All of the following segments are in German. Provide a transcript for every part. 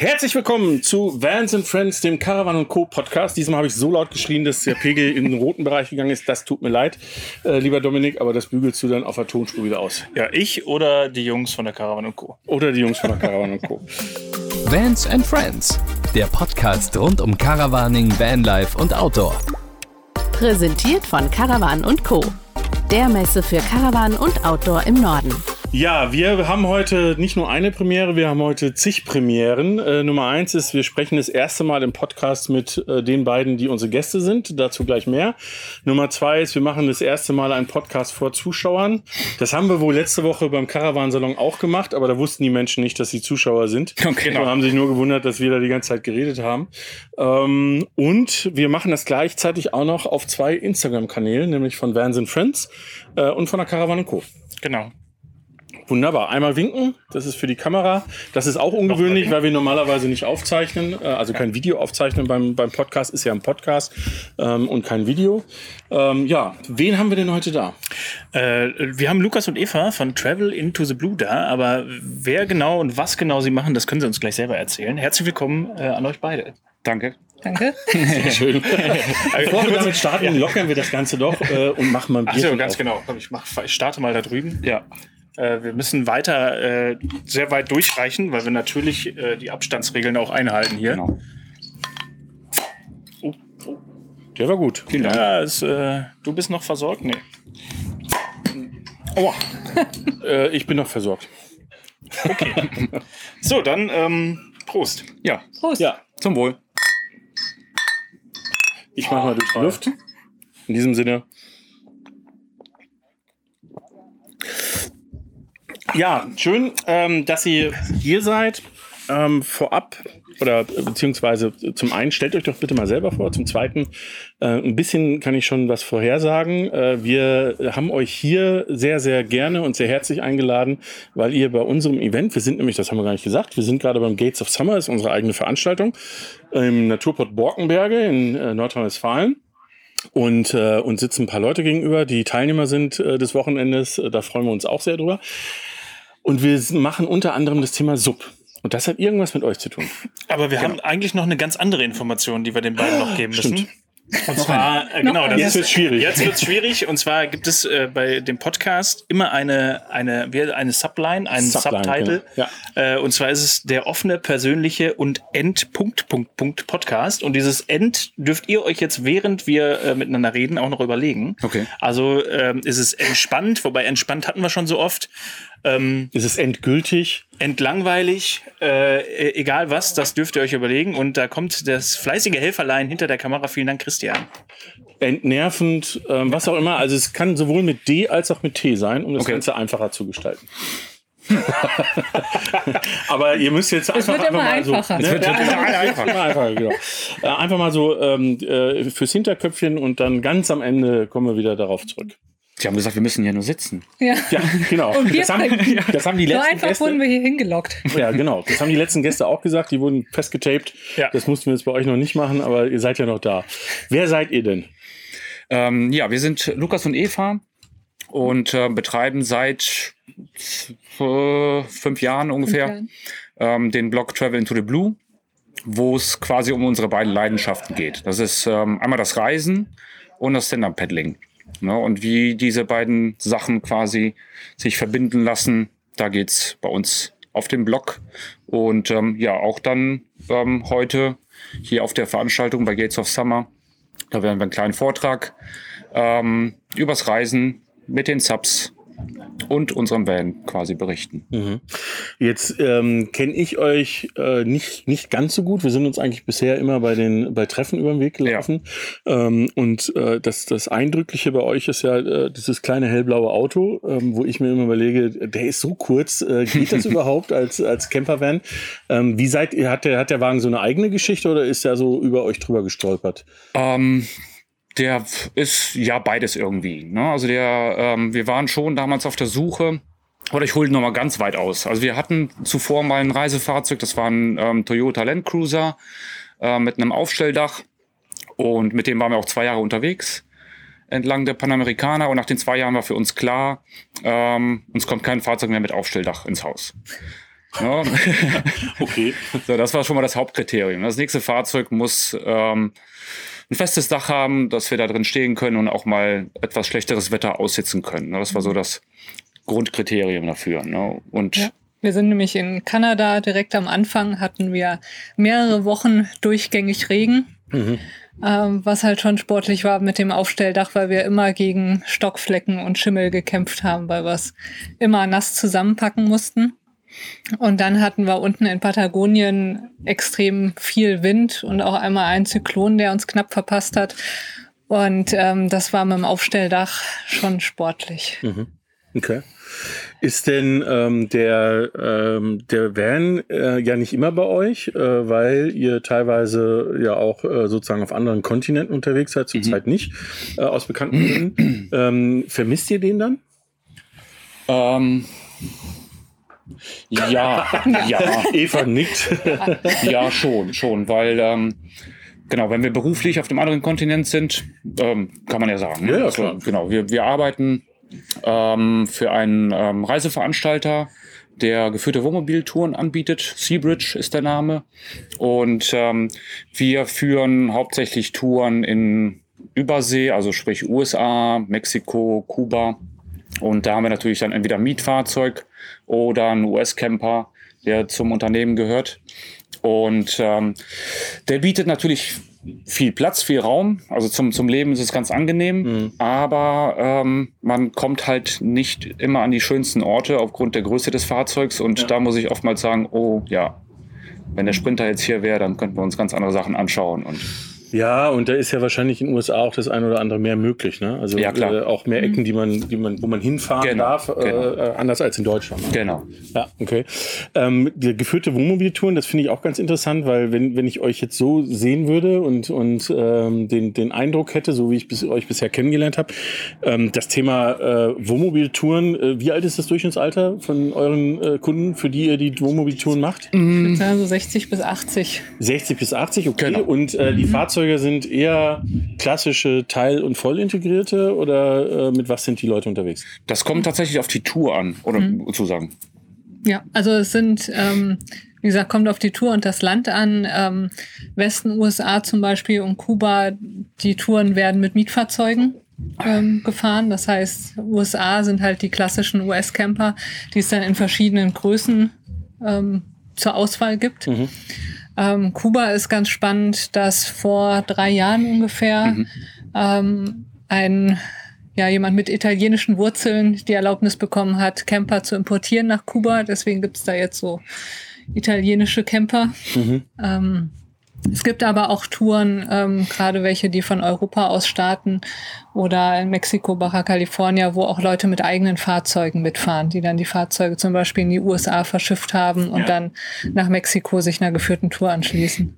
Herzlich willkommen zu Vans and Friends, dem Caravan Co. Podcast. Diesmal habe ich so laut geschrien, dass der Pegel in den roten Bereich gegangen ist. Das tut mir leid, äh, lieber Dominik, aber das bügelst du dann auf der Tonspur wieder aus. Ja, ich oder die Jungs von der Caravan Co. Oder die Jungs von der Caravan Co. Vans and Friends, der Podcast rund um Caravaning, Vanlife und Outdoor. Präsentiert von Caravan Co. Der Messe für Caravan und Outdoor im Norden. Ja, wir haben heute nicht nur eine Premiere, wir haben heute zig Premieren. Äh, Nummer eins ist, wir sprechen das erste Mal im Podcast mit äh, den beiden, die unsere Gäste sind. Dazu gleich mehr. Nummer zwei ist, wir machen das erste Mal einen Podcast vor Zuschauern. Das haben wir wohl letzte Woche beim Caravansalon auch gemacht, aber da wussten die Menschen nicht, dass sie Zuschauer sind. Okay. Und haben sich nur gewundert, dass wir da die ganze Zeit geredet haben. Ähm, und wir machen das gleichzeitig auch noch auf zwei Instagram-Kanälen, nämlich von Vans and Friends äh, und von der Caravan Co. Genau. Wunderbar. Einmal winken, das ist für die Kamera. Das ist auch ungewöhnlich, weil wir normalerweise nicht aufzeichnen, äh, also kein Video aufzeichnen beim, beim Podcast, ist ja ein Podcast ähm, und kein Video. Ähm, ja, wen haben wir denn heute da? Äh, wir haben Lukas und Eva von Travel into the Blue da, aber wer genau und was genau sie machen, das können sie uns gleich selber erzählen. Herzlich willkommen äh, an euch beide. Danke. Danke. Sehr schön. Bevor wir damit starten, lockern wir das Ganze doch äh, und machen mal ein Bier. Achso, ganz auf. genau. Ich, mach, ich starte mal da drüben. Ja. Äh, wir müssen weiter äh, sehr weit durchreichen, weil wir natürlich äh, die Abstandsregeln auch einhalten hier. Genau. Oh, oh. Der war gut. Vielen Dank. Ja, ist, äh, du bist noch versorgt? Nee. Aua. äh, ich bin noch versorgt. Okay. So, dann ähm, Prost. Ja. Prost. Ja, zum Wohl. Ich mache mal durch die Luft. In diesem Sinne. Ja, schön, ähm, dass ihr hier seid. Ähm, vorab oder beziehungsweise zum einen stellt euch doch bitte mal selber vor, zum zweiten äh, ein bisschen kann ich schon was vorhersagen. Äh, wir haben euch hier sehr, sehr gerne und sehr herzlich eingeladen, weil ihr bei unserem Event, wir sind nämlich, das haben wir gar nicht gesagt, wir sind gerade beim Gates of Summer, ist unsere eigene Veranstaltung im Naturport Borkenberge in äh, Nordrhein-Westfalen und äh, uns sitzen ein paar Leute gegenüber, die Teilnehmer sind äh, des Wochenendes. Da freuen wir uns auch sehr drüber. Und wir machen unter anderem das Thema Sub. Und das hat irgendwas mit euch zu tun. Aber wir genau. haben eigentlich noch eine ganz andere Information, die wir den beiden noch geben müssen. Stimmt. Und zwar, äh, genau, das jetzt wird schwierig. Jetzt wird schwierig. Und zwar gibt es äh, bei dem Podcast immer eine, eine, eine Subline, einen Subline, Subtitle. Genau. Ja. Äh, und zwar ist es der offene, persönliche und End-Punkt, Punkt, Punkt Podcast. Und dieses End dürft ihr euch jetzt, während wir äh, miteinander reden, auch noch überlegen. Okay. Also ähm, ist es entspannt, wobei entspannt hatten wir schon so oft. Ähm, ist es endgültig? Entlangweilig, äh, e-, egal was, das dürft ihr euch überlegen. Und da kommt das fleißige Helferlein hinter der Kamera. Vielen Dank, Christian. Entnervend, ähm, was auch immer. Also es kann sowohl mit D als auch mit T sein, um das okay. Ganze einfacher zu gestalten. Aber ihr müsst jetzt einfach, einfach mal einfacher. so. Ne? Wird, ja, einfach, einfach, einfach, genau. Äh, einfach mal so ähm, äh, fürs Hinterköpfchen und dann ganz am Ende kommen wir wieder darauf zurück. Sie haben gesagt, wir müssen ja nur sitzen. Ja, ja genau. Und wir das, haben, das haben die letzten so einfach Gäste, wurden wir hier hingelockt. Ja, genau. Das haben die letzten Gäste auch gesagt. Die wurden festgetaped. Ja. Das mussten wir jetzt bei euch noch nicht machen, aber ihr seid ja noch da. Wer seid ihr denn? Ähm, ja, wir sind Lukas und Eva und äh, betreiben seit äh, fünf Jahren ungefähr. Ähm, den Blog Travel into the Blue, wo es quasi um unsere beiden Leidenschaften geht. Das ist ähm, einmal das Reisen und das Stand-Up-Paddling. Ne? Und wie diese beiden Sachen quasi sich verbinden lassen, da geht's bei uns auf dem Blog. Und ähm, ja, auch dann ähm, heute hier auf der Veranstaltung bei Gates of Summer. Da werden wir einen kleinen Vortrag ähm, übers Reisen mit den Subs und unserem Van quasi berichten. Mhm. Jetzt ähm, kenne ich euch äh, nicht, nicht ganz so gut. Wir sind uns eigentlich bisher immer bei den bei Treffen über den Weg gelaufen. Ja. Ähm, und äh, das, das Eindrückliche bei euch ist ja äh, dieses kleine hellblaue Auto, ähm, wo ich mir immer überlege, der ist so kurz, äh, geht das überhaupt als, als Campervan? Ähm, wie seid ihr, hat der, hat der Wagen so eine eigene Geschichte oder ist er so über euch drüber gestolpert? Der ist ja beides irgendwie. Ne? Also der, ähm, wir waren schon damals auf der Suche. Oder ich hole noch mal ganz weit aus. Also wir hatten zuvor mal ein Reisefahrzeug, das war ein ähm, Toyota Land Cruiser äh, mit einem Aufstelldach. Und mit dem waren wir auch zwei Jahre unterwegs entlang der Panamerikaner. Und nach den zwei Jahren war für uns klar, ähm, uns kommt kein Fahrzeug mehr mit Aufstelldach ins Haus. Ja. Okay. so, das war schon mal das Hauptkriterium. Das nächste Fahrzeug muss ähm, ein festes Dach haben, dass wir da drin stehen können und auch mal etwas schlechteres Wetter aussitzen können. ne? Das war so das Grundkriterium dafür. Ne? Und Ja. Wir sind nämlich in Kanada direkt am Anfang, hatten wir mehrere Wochen durchgängig Regen, Mhm. ähm, was halt schon sportlich war mit dem Aufstelldach, weil wir immer gegen Stockflecken und Schimmel gekämpft haben, weil wir es immer nass zusammenpacken mussten. Und dann hatten wir unten in Patagonien extrem viel Wind und auch einmal einen Zyklon, der uns knapp verpasst hat. Und ähm, das war mit dem Aufstelldach schon sportlich. Okay. Ist denn ähm, der, ähm, der Van äh, ja nicht immer bei euch, äh, weil ihr teilweise ja auch äh, sozusagen auf anderen Kontinenten unterwegs seid, zurzeit nicht, äh, aus bekannten Gründen. ähm, vermisst ihr den dann? ähm, ja, ja, Eva nickt. ja, schon, schon, weil ähm, genau, wenn wir beruflich auf dem anderen Kontinent sind, ähm, kann man ja sagen. ne? Ja, Also, klar. Genau, wir, wir arbeiten ähm, für einen ähm, Reiseveranstalter, der geführte Wohnmobiltouren anbietet. Seabridge ist der Name. Und ähm, wir führen hauptsächlich Touren in Übersee, also sprich USA, Mexiko, Kuba. Und da haben wir natürlich dann entweder Mietfahrzeug oder einen US-Camper, der zum Unternehmen gehört. Und ähm, der bietet natürlich viel Platz, viel Raum. Also zum, zum Leben ist es ganz angenehm. Aber ähm, man kommt halt nicht immer an die schönsten Orte aufgrund der Größe des Fahrzeugs. Und da muss ich oftmals sagen, oh ja, wenn der Sprinter jetzt hier wäre, dann könnten wir uns ganz andere Sachen anschauen. Und Ja, und da ist ja wahrscheinlich in den USA auch das ein oder andere mehr möglich, ne? Also Ja, klar. Äh, auch mehr Ecken, die man, die man, wo man hinfahren Genau, darf, genau. Äh, äh, anders als in Deutschland. Ne? genau. Ja, okay. Ähm, die geführte Wohnmobiltouren, das finde ich auch ganz interessant, weil wenn, wenn ich euch jetzt so sehen würde und, und ähm, den, den Eindruck hätte, so wie ich bis, euch bisher kennengelernt habe, ähm, das Thema äh, Wohnmobiltouren, äh, wie alt ist das Durchschnittsalter von euren äh, Kunden, für die ihr die Wohnmobiltouren macht? Ich würde sagen, so 60 bis 80. 60 bis 80, okay. Genau. Und äh, die Fahrzeuge sind eher klassische Teil- und vollintegrierte oder äh, mit was sind die Leute unterwegs? Das kommt tatsächlich auf die Tour an, oder zu sagen. Ja, also es sind, ähm, wie gesagt, kommt auf die Tour und das Land an. Ähm, Westen USA zum Beispiel und Kuba, die Touren werden mit Mietfahrzeugen ähm, gefahren. Das heißt, USA sind halt die klassischen US-Camper, die es dann in verschiedenen Größen ähm, zur Auswahl gibt. Ähm, Kuba ist ganz spannend, dass vor drei Jahren ungefähr ähm, ein ja, jemand mit italienischen Wurzeln die Erlaubnis bekommen hat, Camper zu importieren nach Kuba. Deswegen gibt's da jetzt so italienische Camper. Ähm, es gibt aber auch Touren, ähm, gerade welche, die von Europa aus starten oder in Mexiko, Baja California, wo auch Leute mit eigenen Fahrzeugen mitfahren, die dann die Fahrzeuge zum Beispiel in die USA verschifft haben und dann nach Mexiko sich einer geführten Tour anschließen.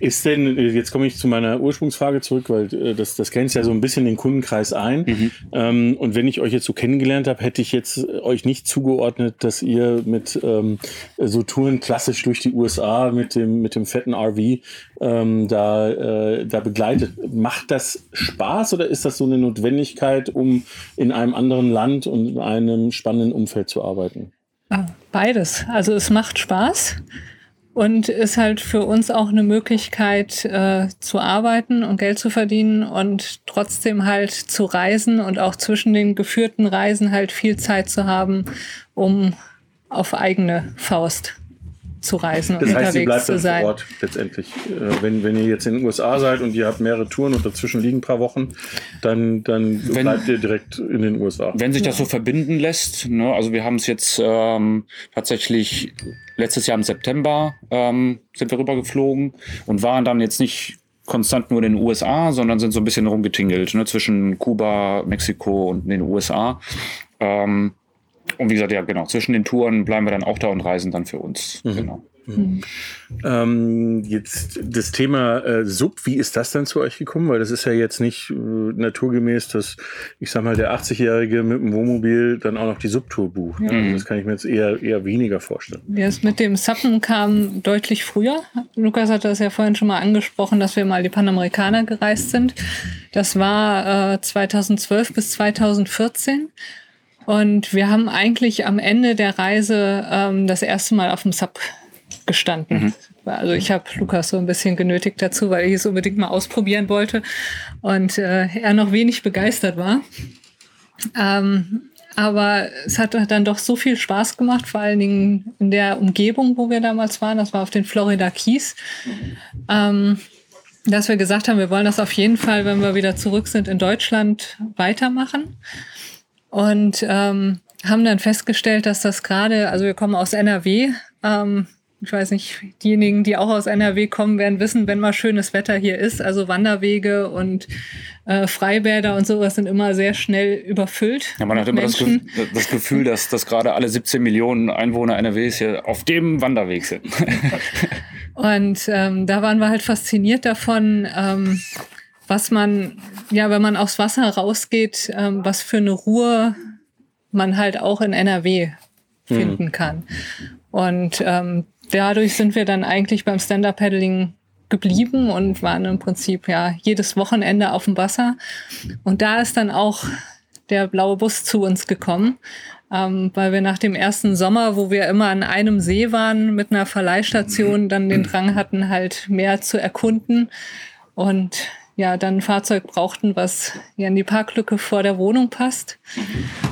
Ist denn, äh, jetzt komme ich zu meiner Ursprungsfrage zurück, weil äh, das, das grenzt ja so ein bisschen den Kundenkreis ein. Ähm, und wenn ich euch jetzt so kennengelernt habe, hätte ich jetzt äh, euch nicht zugeordnet, dass ihr mit ähm, so Touren klassisch durch die USA mit dem, mit dem fetten RV ähm, da, äh, da begleitet. Macht das Spaß oder ist das so eine Notwendigkeit, um in einem anderen Land und in einem spannenden Umfeld zu arbeiten? Ah, Beides. Also es macht Spaß und ist halt für uns auch eine Möglichkeit äh, zu arbeiten und Geld zu verdienen und trotzdem halt zu reisen und auch zwischen den geführten Reisen halt viel Zeit zu haben, um auf eigene Faust zu reisen und Das heißt, ihr unterwegs bleibt zu sein. vor Ort letztendlich. Äh, wenn, wenn ihr jetzt in den USA seid und ihr habt mehrere Touren und dazwischen liegen ein paar Wochen, dann, dann Wenn- bleibt ihr direkt in den USA. Wenn sich das so verbinden lässt, ne, also wir haben es jetzt ähm, tatsächlich letztes Jahr im September ähm, sind wir rübergeflogen und waren dann jetzt nicht konstant nur in den USA, sondern sind so ein bisschen rumgetingelt ne, zwischen Kuba, Mexiko und den USA. Ähm, und wie gesagt, ja genau, zwischen den Touren bleiben wir dann auch da und reisen dann für uns. Genau. Ähm, jetzt das Thema äh, Sub, wie ist das dann zu euch gekommen? Weil das ist ja jetzt nicht äh, naturgemäß, dass ich sag mal, der 80-Jährige mit dem Wohnmobil dann auch noch die Subtour bucht. Also das kann ich mir jetzt eher, eher weniger vorstellen. Das mit dem Sappen kam deutlich früher. Lukas hat das ja vorhin schon mal angesprochen, dass wir mal die Panamerikaner gereist sind. Das war äh, 2012 bis 2014. Und wir haben eigentlich am Ende der Reise ähm, das erste Mal auf dem Sub gestanden. Also ich habe Lukas so ein bisschen genötigt dazu, weil ich es unbedingt mal ausprobieren wollte und äh, er noch wenig begeistert war. Ähm, aber es hat dann doch so viel Spaß gemacht, vor allen Dingen in der Umgebung, wo wir damals waren. Das war auf den Florida Keys. Ähm, dass wir gesagt haben, wir wollen das auf jeden Fall, wenn wir wieder zurück sind in Deutschland, weitermachen. Und ähm, haben dann festgestellt, dass das gerade, also wir kommen aus NRW, ähm, ich weiß nicht, diejenigen, die auch aus NRW kommen, werden wissen, wenn mal schönes Wetter hier ist. Also Wanderwege und äh, Freibäder und sowas sind immer sehr schnell überfüllt. Ja, man hat immer das, Ge das Gefühl, dass, dass gerade alle 17 Millionen Einwohner NRWs hier auf dem Wanderweg sind. Und ähm, da waren wir halt fasziniert davon, ähm, was man, ja, wenn man aufs Wasser rausgeht, ähm, was für eine Ruhe man halt auch in NRW finden kann. Und ähm, dadurch sind wir dann eigentlich beim Stand-Up-Paddling geblieben und waren im Prinzip ja jedes Wochenende auf dem Wasser. Und da ist dann auch der blaue Bus zu uns gekommen, ähm, weil wir nach dem ersten Sommer, wo wir immer an einem See waren mit einer Verleihstation, dann den Drang hatten, halt mehr zu erkunden und ja, dann ein Fahrzeug brauchten, was ja in die Parklücke vor der Wohnung passt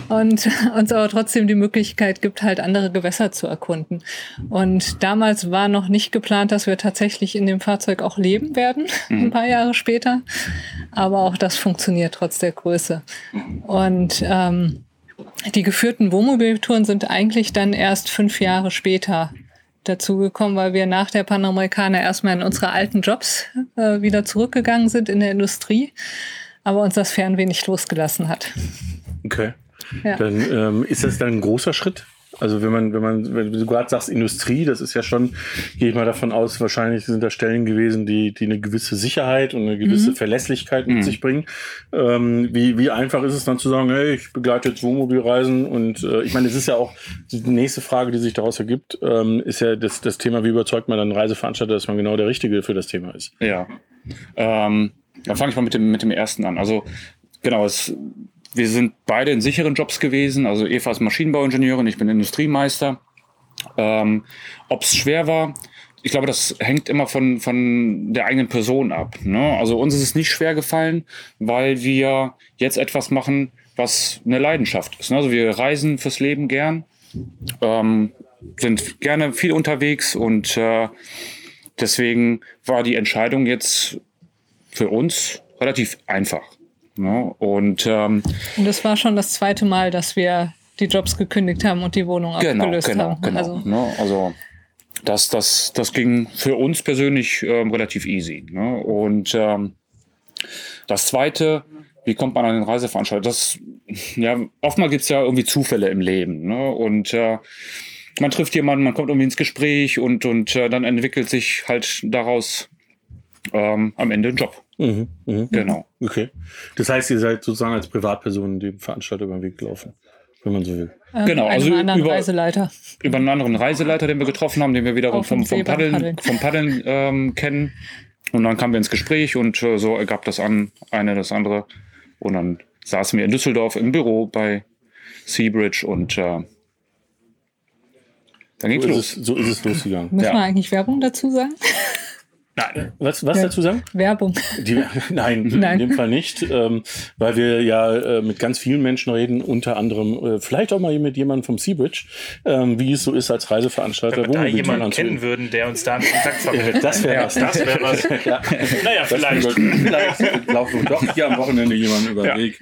und uns aber trotzdem die Möglichkeit gibt, halt andere Gewässer zu erkunden. Und damals war noch nicht geplant, dass wir tatsächlich in dem Fahrzeug auch leben werden, ein paar Jahre später. Aber auch das funktioniert trotz der Größe. Und ähm, die geführten Wohnmobiltouren sind eigentlich dann erst fünf Jahre später dazugekommen, weil wir nach der Panamerikaner erstmal in unsere alten Jobs äh, wieder zurückgegangen sind in der Industrie, aber uns das Fernweh nicht losgelassen hat. Okay. Ja. Dann ähm, ist das dann ein großer Schritt? Also wenn man, wenn man, wenn du gerade sagst Industrie, das ist ja schon, gehe ich mal davon aus, wahrscheinlich sind da Stellen gewesen, die, die eine gewisse Sicherheit und eine gewisse Verlässlichkeit mit sich bringen. Ähm, wie, wie einfach ist es dann zu sagen, hey, ich begleite jetzt Wohnmobilreisen und äh, ich meine, es ist ja auch die nächste Frage, die sich daraus ergibt, ähm, ist ja das, das Thema, wie überzeugt man dann einen Reiseveranstalter, dass man genau der Richtige für das Thema ist. Ja. Ähm, dann fange ich mal mit dem, mit dem ersten an. Also, genau, es, wir sind beide in sicheren Jobs gewesen. Also Eva ist Maschinenbauingenieurin, ich bin Industriemeister. Ähm, Ob es schwer war, ich glaube, das hängt immer von, von der eigenen Person ab. Ne? Also uns ist es nicht schwer gefallen, weil wir jetzt etwas machen, was eine Leidenschaft ist. Ne? Also wir reisen fürs Leben gern, ähm, sind gerne viel unterwegs und äh, deswegen war die Entscheidung jetzt für uns relativ einfach. Ne? Und ähm, Und das war schon das zweite Mal, dass wir die Jobs gekündigt haben und die Wohnung genau, abgelöst genau, haben. genau. Also, ne? also das, das, das ging für uns persönlich ähm, relativ easy. Ne? Und ähm, das Zweite, wie kommt man an den Reiseveranstalter? Das, ja, oftmals gibt's ja irgendwie Zufälle im Leben. Ne? Und äh, man trifft jemanden, man kommt irgendwie ins Gespräch und, und äh, dann entwickelt sich halt daraus ähm, am Ende ein Job. Mhm, mhm. Genau. Okay. Das heißt, ihr seid sozusagen als Privatperson dem Veranstalter über den Weg gelaufen, wenn man so will. äh, Genau, also einem anderen über- Reiseleiter. über einen anderen Reiseleiter, den wir getroffen haben, den wir wiederum vom vom, Paddeln, Paddeln. vom Paddeln ähm, kennen. Und dann kamen wir ins Gespräch und äh, so ergab das an, eine das andere. Und dann saßen wir in Düsseldorf im Büro bei Seabridge und äh, dann ging's So ist, los. es, so ist es losgegangen. Müssen Ja. wir eigentlich Werbung dazu sagen? Nein. Was, was Ja. dazu sagen? Werbung. Die, nein, Nein. in dem Fall nicht, ähm, weil wir ja äh, mit ganz vielen Menschen reden, unter anderem äh, vielleicht auch mal mit jemandem vom Seabridge, ähm, wie es so ist als Reiseveranstalter. Wenn wir da jemanden kennen würden, der uns da einen Kontakt Äh, vermittelt. Das wäre ja, was. das wäre was. ja. Naja, Das vielleicht. vielleicht laufen wir doch hier am Wochenende jemand über den Ja. Weg,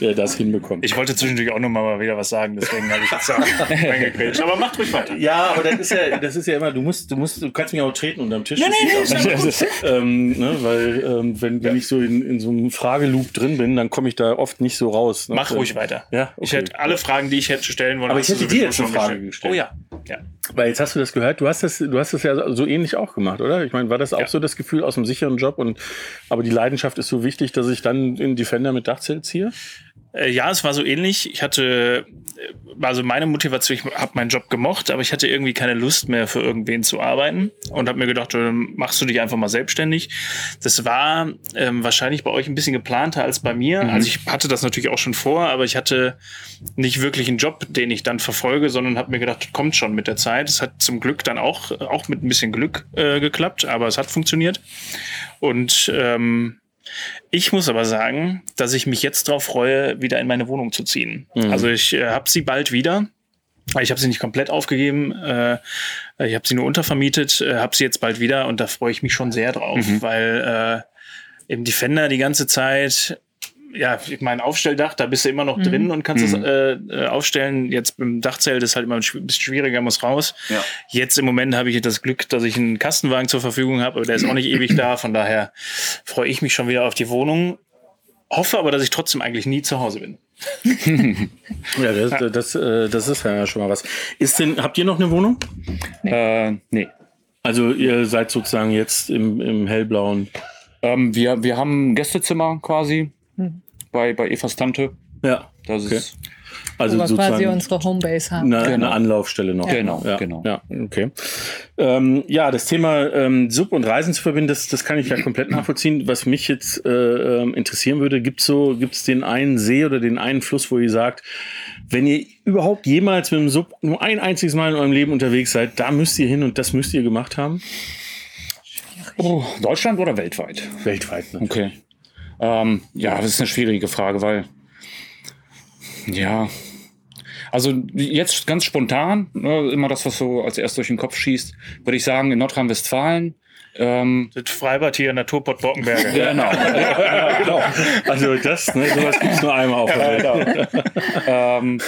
der das hinbekommt. Ich wollte zwischendurch auch noch mal wieder was sagen, deswegen habe ich jetzt da reingekriegt. Aber macht ruhig weiter. Ja, aber das ist ja, das ist ja immer, du musst, du musst, du kannst mich auch treten unterm Tisch. Nee, Das nee, ist aus. ähm, ne, weil ähm, wenn, wenn ich so in, in so einem Frageloop drin bin, dann komme ich da oft nicht so raus. Ne? Mach ruhig weiter. Ja, Ich okay. hätte alle Fragen, die ich hätte stellen wollen. Aber ich hätte dir jetzt eine schon Frage gestellt. Oh ja. ja. Weil jetzt hast du das gehört, du hast das, du hast das ja so ähnlich auch gemacht, oder? Ich meine, war das auch Ja. so das Gefühl aus einem sicheren Job und aber die Leidenschaft ist so wichtig, dass ich dann in Defender mit Dachzelt ziehe? Äh, ja, es war so ähnlich. Ich hatte, äh, also meine Motivation, ich habe meinen Job gemocht, aber ich hatte irgendwie keine Lust mehr für irgendwen zu arbeiten und habe mir gedacht, dann machst du dich einfach mal selbstständig. Das war ähm, wahrscheinlich bei euch ein bisschen geplanter als bei mir. Mhm. Also ich hatte das natürlich auch schon vor, aber ich hatte nicht wirklich einen Job, den ich dann verfolge, sondern habe mir gedacht, das kommt schon mit der Zeit. Es hat zum Glück dann auch, auch mit ein bisschen Glück äh, geklappt, aber es hat funktioniert. Und ähm, ich muss aber sagen, dass ich mich jetzt darauf freue, wieder in meine Wohnung zu ziehen. Also ich äh, habe sie bald wieder. Ich habe sie nicht komplett aufgegeben. Äh, ich habe sie nur untervermietet, äh, habe sie jetzt bald wieder und da freue ich mich schon sehr drauf, weil äh, im Defender die ganze Zeit, ja, mein Aufstelldach, da bist du immer noch drin und kannst es äh, äh, aufstellen. Jetzt beim Dachzelt ist halt immer ein bisschen schwieriger, muss raus. Ja. Jetzt im Moment habe ich das Glück, dass ich einen Kastenwagen zur Verfügung habe, aber der ist auch nicht ewig da. Von daher freue ich mich schon wieder auf die Wohnung. Hoffe aber, dass ich trotzdem eigentlich nie zu Hause bin. Ja, das, das, äh, das ist ja schon mal was. Ist denn, habt ihr noch eine Wohnung? Äh, nee. Also ihr seid sozusagen jetzt im, im hellblauen. Ähm, wir, wir haben ein Gästezimmer quasi bei, bei Evas Tante. Ja. Das Okay. ist Also wo wir quasi unsere Homebase haben. eine, Genau. eine Anlaufstelle noch. Genau, ja, genau. Ja, okay. Ähm, ja, das Thema ähm, Sub und Reisen zu verbinden, das, das kann ich ja komplett nachvollziehen. Was mich jetzt äh, ähm, interessieren würde, gibt's so, gibt's den einen See oder den einen Fluss, wo ihr sagt, wenn ihr überhaupt jemals mit dem Sub nur ein einziges Mal in eurem Leben unterwegs seid, da müsst ihr hin und das müsst ihr gemacht haben? oh, Deutschland oder weltweit? Weltweit. Ne? Okay. Ähm, ja, das ist eine schwierige Frage, weil ja, also jetzt ganz spontan, ne, immer das, was so als erst durch den Kopf schießt, würde ich sagen, in Nordrhein-Westfalen. Ähm, Das Freibad hier Naturport Bockenberge. genau. genau. Also das, ne, sowas gibt's nur einmal auf der Welt. ähm,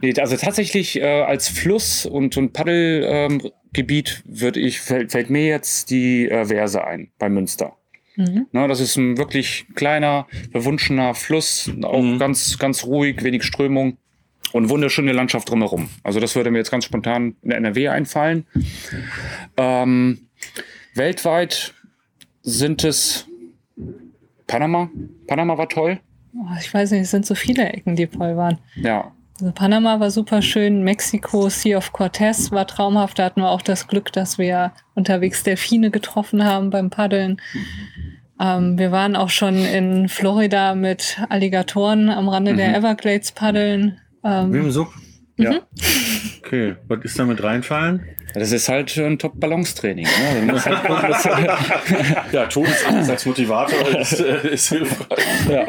nee, also tatsächlich äh, als Fluss und, und Paddelgebiet ähm, würde ich, fällt, fällt mir jetzt die äh, Verse ein bei Münster. Ne, das ist ein wirklich kleiner, verwunschener Fluss, auch ganz, ganz ruhig, wenig Strömung und wunderschöne Landschaft drumherum. Also das würde mir jetzt ganz spontan in der NRW einfallen. Ähm, weltweit sind es Panama. Panama war toll. Oh, ich weiß nicht, es sind so viele Ecken, die voll waren. Ja, Also Panama war super schön, Mexiko, Sea of Cortez war traumhaft. Da hatten wir auch das Glück, dass wir unterwegs Delfine getroffen haben beim Paddeln. Ähm, wir waren auch schon in Florida mit Alligatoren am Rande der Everglades paddeln. Wie Ähm, im Sub? ja. Okay. Was ist damit reinfallen? Das ist halt ein Top-Balance-Training. Ne? Musst halt gucken, Ja, Todesangst als Motivator ist, äh, ist hilfreich. ja.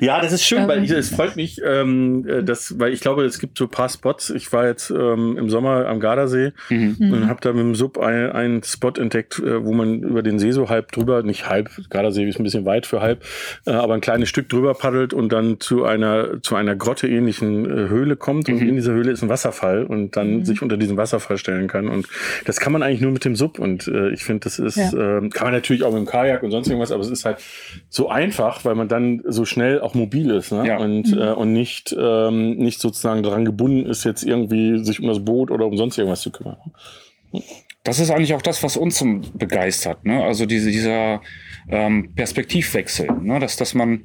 Ja, das ist schön, Ähm. weil ich, es freut mich, ähm, äh, dass, weil ich glaube, es gibt so ein paar Spots. Ich war jetzt ähm, im Sommer am Gardasee Mhm. und habe da mit dem Sub ein- einen Spot entdeckt, äh, wo man über den See so halb drüber, nicht halb, Gardasee ist ein bisschen weit für halb, äh, aber ein kleines Stück drüber paddelt und dann zu einer zu einer Grotte ähnlichen äh, Höhle kommt und in dieser Höhle ist ein Wasserfall und dann sich unter diesen Wasserfall stellen kann und das kann man eigentlich nur mit dem Sub und äh, ich finde, das ist Ja. ähm, kann man natürlich auch mit dem Kajak und sonst irgendwas, aber es ist halt so einfach, weil man dann so schnell auch mobil ist ne? Ja. und äh, und nicht ähm, nicht sozusagen daran gebunden ist, jetzt irgendwie sich um das Boot oder um sonst irgendwas zu kümmern. Das ist eigentlich auch das, was uns begeistert. Ne? Also diese, dieser ähm, Perspektivwechsel, ne? dass, dass man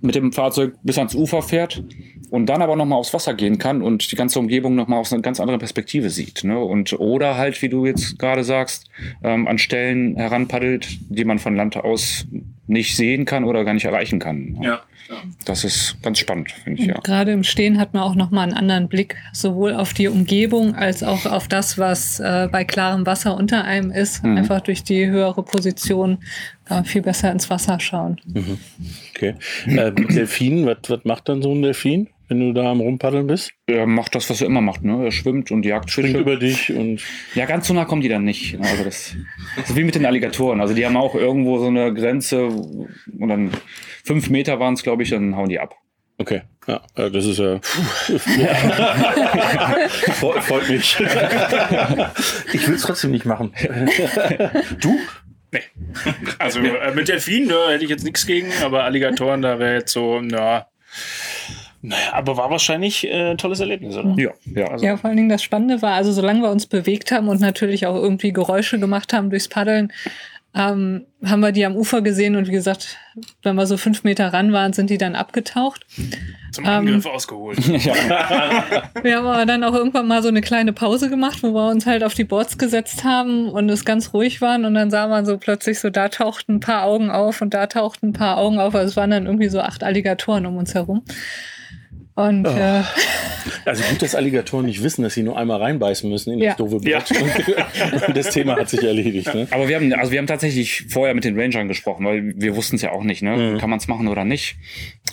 mit dem Fahrzeug bis ans Ufer fährt und dann aber nochmal aufs Wasser gehen kann und die ganze Umgebung nochmal aus einer ganz anderen Perspektive sieht. Ne? Und oder halt, wie du jetzt gerade sagst, ähm, an Stellen heranpaddelt, die man von Land aus nicht sehen kann oder gar nicht erreichen kann. Ja. Das ist ganz spannend, finde ich, ja. Gerade im Stehen hat man auch nochmal einen anderen Blick, sowohl auf die Umgebung als auch auf das, was äh, bei klarem Wasser unter einem ist. Mhm. Einfach durch die höhere Position kann man viel besser ins Wasser schauen. Okay. Äh, was, was macht dann so ein Delfin, wenn du da am Rumpaddeln bist? Er macht das, was er immer macht. Ne? Er schwimmt und jagt Springt Fische. über dich und Ja, ganz so nah kommen die dann nicht. ne? Also das, so wie mit den Alligatoren. Also die haben auch irgendwo so eine Grenze und dann fünf Meter waren es, glaube ich, dann hauen die ab. okay. Ja, äh, das ist ja. freut, freut mich. ich will es trotzdem nicht machen. du? Also äh, mit Delfinen da hätte ich jetzt nichts gegen, aber Alligatoren, da wäre jetzt so, na. Naja, aber war wahrscheinlich äh, ein tolles Erlebnis, oder? Ja, ja. Also, Ja, vor allen Dingen das Spannende war, also solange wir uns bewegt haben und natürlich auch irgendwie Geräusche gemacht haben durchs Paddeln, ähm, haben wir die am Ufer gesehen und wie gesagt, wenn wir so fünf Meter ran waren, sind die dann abgetaucht. Zum Angriff ausgeholt. Wir haben aber dann auch irgendwann mal so eine kleine Pause gemacht, wo wir uns halt auf die Boards gesetzt haben und es ganz ruhig waren und dann sah man so plötzlich so, da tauchten ein paar Augen auf und da tauchten ein paar Augen auf. Also es waren dann irgendwie so acht Alligatoren um uns herum. Und äh, Also gut, dass Alligatoren nicht wissen, dass sie nur einmal reinbeißen müssen in Ja. das doofe Blatt. Und das Thema hat sich erledigt. Ne? Aber wir haben, also wir haben tatsächlich vorher mit den Rangern gesprochen, weil wir wussten es ja auch nicht, ne? Kann man es machen oder nicht?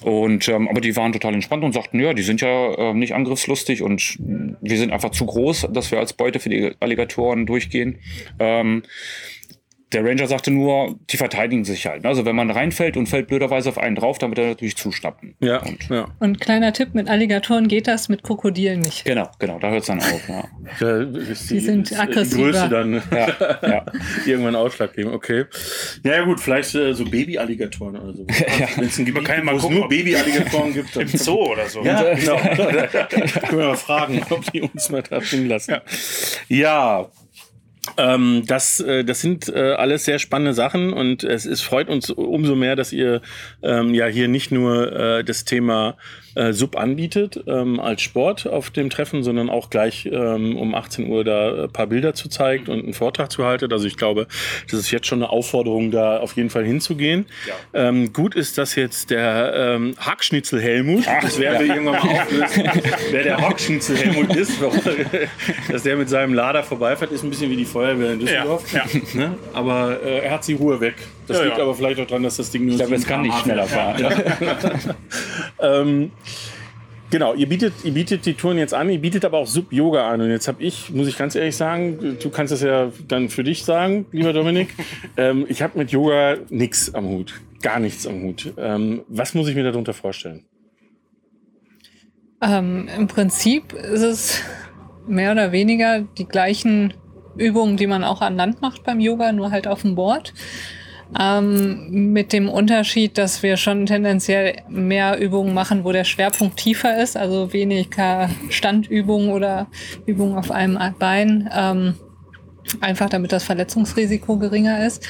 Und ähm, aber die waren total entspannt und sagten, ja, die sind ja ähm, nicht angriffslustig und wir sind einfach zu groß, dass wir als Beute für die Alligatoren durchgehen. Ähm, der Ranger sagte nur, die verteidigen sich halt. Also wenn man reinfällt und fällt blöderweise auf einen drauf, dann wird er natürlich zuschnappen. Ja, Und, ja. und kleiner Tipp, mit Alligatoren geht das, mit Krokodilen nicht. Genau, genau, da hört es dann auf. Ja. Ist Die sind aggressiver. Die Größe dann Ja, ja. irgendwann Ausschlag geben. Okay. Ja, ja gut, vielleicht äh, so Baby-Alligatoren oder so. Ein Gebiet kann ja gibt, mal gucken, nur Baby-Alligatoren gibt, Im Zoo oder so. Ja, genau. Können wir mal fragen, ob die uns mal da lassen. Ja. Ähm, das, äh, das sind äh, alles sehr spannende Sachen und es, es freut uns umso mehr, dass ihr ähm, ja hier nicht nur äh, das Thema äh, Sub anbietet ähm, als Sport auf dem Treffen, sondern auch gleich ähm, um 18 Uhr da ein paar Bilder zu zeigt und einen Vortrag zu haltet. Also ich glaube, das ist jetzt schon eine Aufforderung, da auf jeden Fall hinzugehen. Ähm, gut ist, dass jetzt der ähm, Hackschnitzel Helmut, das werden wir irgendwann mal auflösen, wer der Hackschnitzel Helmut ist, dass der mit seinem Lader vorbeifährt, ist ein bisschen wie die Feuerwehr in Düsseldorf. Ja, Ne? Aber äh, er hat die Ruhe weg. Das Ja, liegt ja. aber vielleicht auch daran, dass das Ding nur Ich glaube, es 7 kann nicht schneller fahren. ähm, genau, ihr bietet, ihr bietet die Touren jetzt an, ihr bietet aber auch Sub-Yoga an. Und jetzt habe ich, muss ich ganz ehrlich sagen, du kannst es ja dann für dich sagen, lieber Dominik, ähm, ich habe mit Yoga nichts am Hut. Gar nichts am Hut. Ähm, was muss ich mir darunter vorstellen? Ähm, Im Prinzip ist es mehr oder weniger die gleichen Übungen, die man auch an Land macht beim Yoga, nur halt auf dem Board. Ähm, mit dem Unterschied, dass wir schon tendenziell mehr Übungen machen, wo der Schwerpunkt tiefer ist, also weniger Standübungen oder Übungen auf einem Bein, ähm, einfach damit das Verletzungsrisiko geringer ist.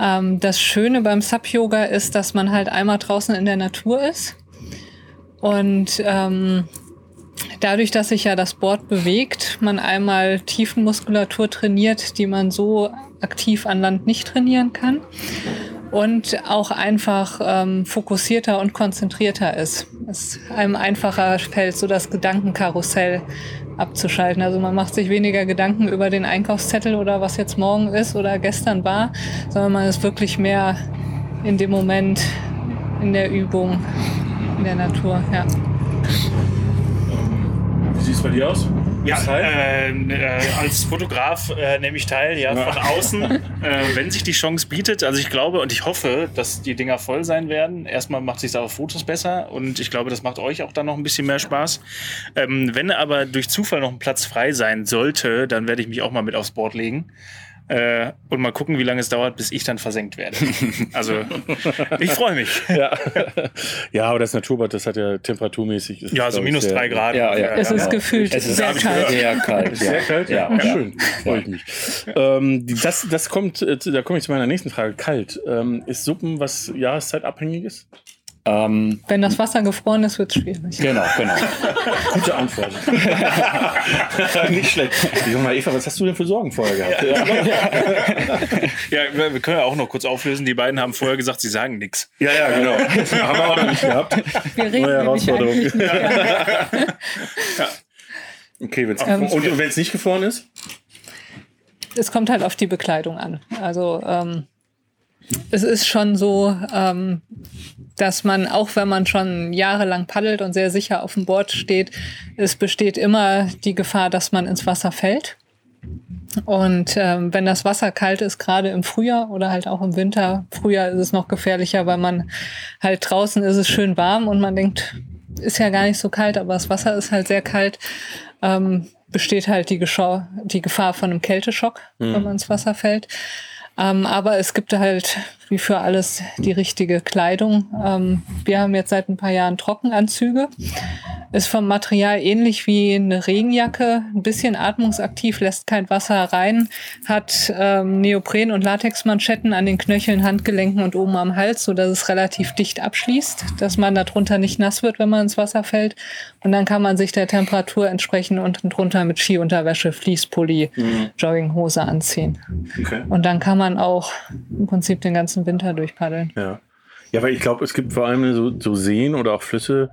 Ähm, das Schöne beim Sub-Yoga ist, dass man halt einmal draußen in der Natur ist und ähm, dadurch, dass sich ja das Board bewegt, man einmal Tiefenmuskulatur trainiert, die man so aktiv an Land nicht trainieren kann. Und auch einfach ähm, fokussierter und konzentrierter ist. Es einem einfacher fällt, so das Gedankenkarussell abzuschalten. Also man macht sich weniger Gedanken über den Einkaufszettel oder was jetzt morgen ist oder gestern war, sondern man ist wirklich mehr in dem Moment in der Übung, in der Natur. Ja. Wie sieht es bei dir aus? Ja, äh, äh, als Fotograf äh, nehme ich teil, ja, von außen, äh, wenn sich die Chance bietet. Also ich glaube und ich hoffe, dass die Dinger voll sein werden. Erstmal macht sich da auf Fotos besser und ich glaube, das macht euch auch dann noch ein bisschen mehr Spaß. Ähm, wenn aber durch Zufall noch ein Platz frei sein sollte, dann werde ich mich auch mal mit aufs Board legen. Äh, und mal gucken, wie lange es dauert, bis ich dann versenkt werde. Also, ich freue mich. ja. ja, aber das Naturbad, das hat ja temperaturmäßig. ist, Ja, so minus sehr- drei Grad. Ja, ja. Es ist gefühlt Es ist sehr kalt. sehr kalt. Ist sehr kalt? Ja, Ja, ja. schön. Freue ich mich. Ähm, das, das kommt, äh, da komme ich zu meiner nächsten Frage. Kalt. Ähm, ist Suppen was jahreszeitabhängiges? Ähm, Wenn das Wasser gefroren ist, wird es schwierig. genau, genau. Gute Antwort. Nicht schlecht. Sag mal, Eva, was hast du denn für Sorgen vorher gehabt? Ja, wir wir können ja auch noch kurz auflösen. Die beiden haben vorher gesagt, sie sagen nichts. Ja, ja, genau. Haben wir auch noch nicht gehabt. Wir reden Neue Herausforderung. Okay, wenn's Ähm, und wenn es nicht gefroren ist? Es kommt halt auf die Bekleidung an. Also ähm, es ist schon so, ähm, dass man, auch wenn man schon jahrelang paddelt und sehr sicher auf dem Board steht, es besteht immer die Gefahr, dass man ins Wasser fällt. Und ähm, wenn das Wasser kalt ist, gerade im Frühjahr oder halt auch im Winter, Frühjahr ist es noch gefährlicher, weil man halt draußen ist es schön warm und man denkt, ist ja gar nicht so kalt, aber das Wasser ist halt sehr kalt. Ähm, besteht halt die, Geschau die Gefahr von einem Kälteschock, wenn man ins Wasser fällt. Ähm, aber es gibt halt wie für alles die richtige Kleidung. Ähm, wir haben jetzt seit ein paar Jahren Trockenanzüge. Ist vom Material ähnlich wie eine Regenjacke, ein bisschen atmungsaktiv, lässt kein Wasser rein, hat ähm, Neopren- und Latexmanschetten an den Knöcheln, Handgelenken und oben am Hals, so dass es relativ dicht abschließt, dass man darunter nicht nass wird, wenn man ins Wasser fällt. Und dann kann man sich der Temperatur entsprechend unten drunter mit Skiunterwäsche, Fließpulli, Jogginghose anziehen. Okay. Und dann kann man auch im Prinzip den ganzen Winter durchpaddeln. Ja. Ja, weil ich glaube, es gibt vor allem so, so Seen oder auch Flüsse,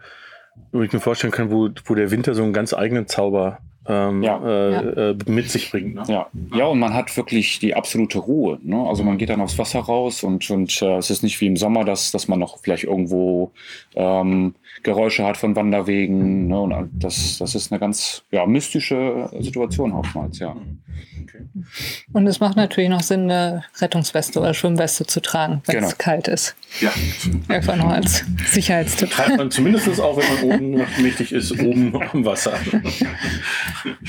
wo ich mir vorstellen kann, wo, wo der Winter so einen ganz eigenen Zauber ähm, Ja. Äh, äh, mit sich bringt. Ne? Ja. ja, und man hat wirklich die absolute Ruhe. Ne? Also man geht dann aufs Wasser raus und, und äh, es ist nicht wie im Sommer, dass, dass man noch vielleicht irgendwo ähm, Geräusche hat von Wanderwegen. Ne? Und das, das ist eine ganz ja, mystische Situation oftmals, ja. Und es macht natürlich noch Sinn, eine Rettungsweste oder Schwimmweste zu tragen, wenn Genau. es kalt ist. Ja. Einfach noch als Sicherheitstipp. Treibt man zumindest auch, wenn man oben mächtig ist, oben am Wasser.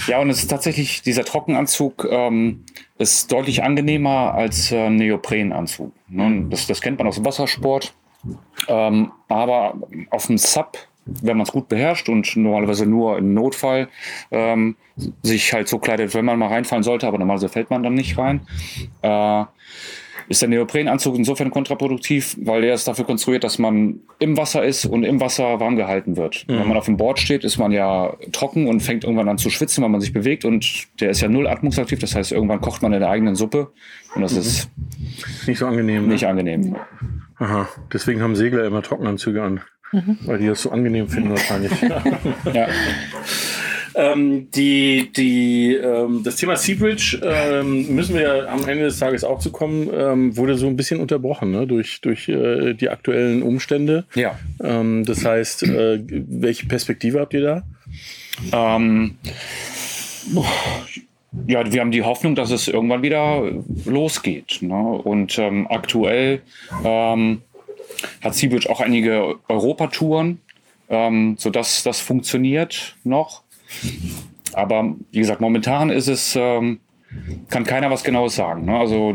Ja, und es ist tatsächlich, dieser Trockenanzug ähm, ist deutlich angenehmer als äh, Neoprenanzug. Ne? Das, das kennt man aus dem Wassersport. Ähm, aber auf dem Sub, wenn man es gut beherrscht und normalerweise nur im Notfall ähm, sich halt so kleidet, wenn man mal reinfallen sollte, aber normalerweise fällt man dann nicht rein, äh, ist der Neoprenanzug insofern kontraproduktiv, weil der ist dafür konstruiert, dass man im Wasser ist und im Wasser warm gehalten wird. Wenn man auf dem Board steht, ist man ja trocken und fängt irgendwann an zu schwitzen, weil man sich bewegt und der ist ja null atmungsaktiv, das heißt, irgendwann kocht man in der eigenen Suppe und das ist Nicht so angenehm. Ne? nicht angenehm. Aha. Deswegen haben Segler immer Trockenanzüge an. Weil die das so angenehm finden wahrscheinlich. Ja. ähm, die, die, ähm, das Thema Seabridge ähm, müssen wir am Ende des Tages auch zu kommen, ähm, wurde so ein bisschen unterbrochen ne? durch, durch äh, die aktuellen Umstände. Ja. Ähm, das heißt, äh, welche Perspektive habt ihr da? Ähm, ja, wir haben die Hoffnung, dass es irgendwann wieder losgeht. Ne? Und aktuell hat Seabridge auch einige Europatouren, ähm, sodass das funktioniert noch. Aber wie gesagt, momentan ist es, ähm, kann keiner was Genaues sagen. Ne? Also